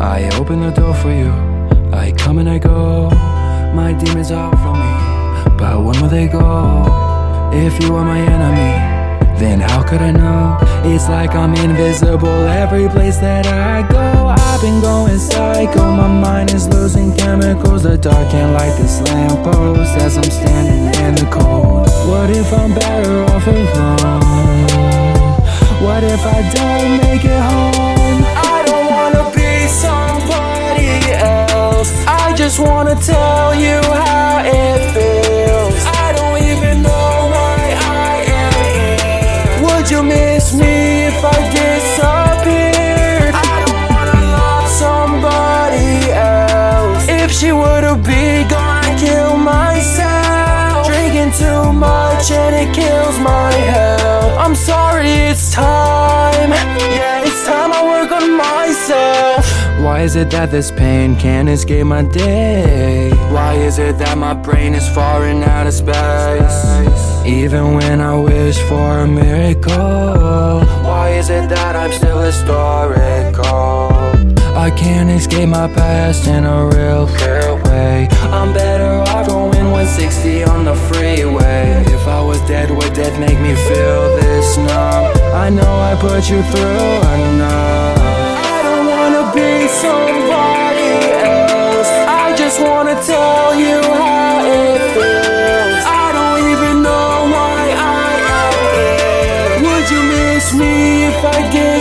I open the door for you. I come and I go. My demons out from me. But when will they go? If you are my enemy, then how could I know? It's like I'm invisible every place that I go. I've been going psycho. My mind is losing chemicals. The dark can't light this lamppost as I'm standing in the cold. What if I'm better off alone? What if I don't make it home? Wanna tell you how it feels. I don't even know why I am here. Would you miss me if I disappeared? I don't wanna love somebody else. If she would've been gone, I'd kill myself. Drinking too much and it kills my health. I'm sorry, it's time. Yeah, Why is it that this pain can't escape my day? Why is it that my brain is foreign out of space? Even when I wish for a miracle, why is it that I'm still historical? I can't escape my past in a real clear way. I'm better off going 160 on the freeway. If I was dead, would death make me feel this numb? I know I put you through enough. Be somebody else. I just wanna tell you how it feels. I don't even know why I am here. Would you miss me if I disappeared?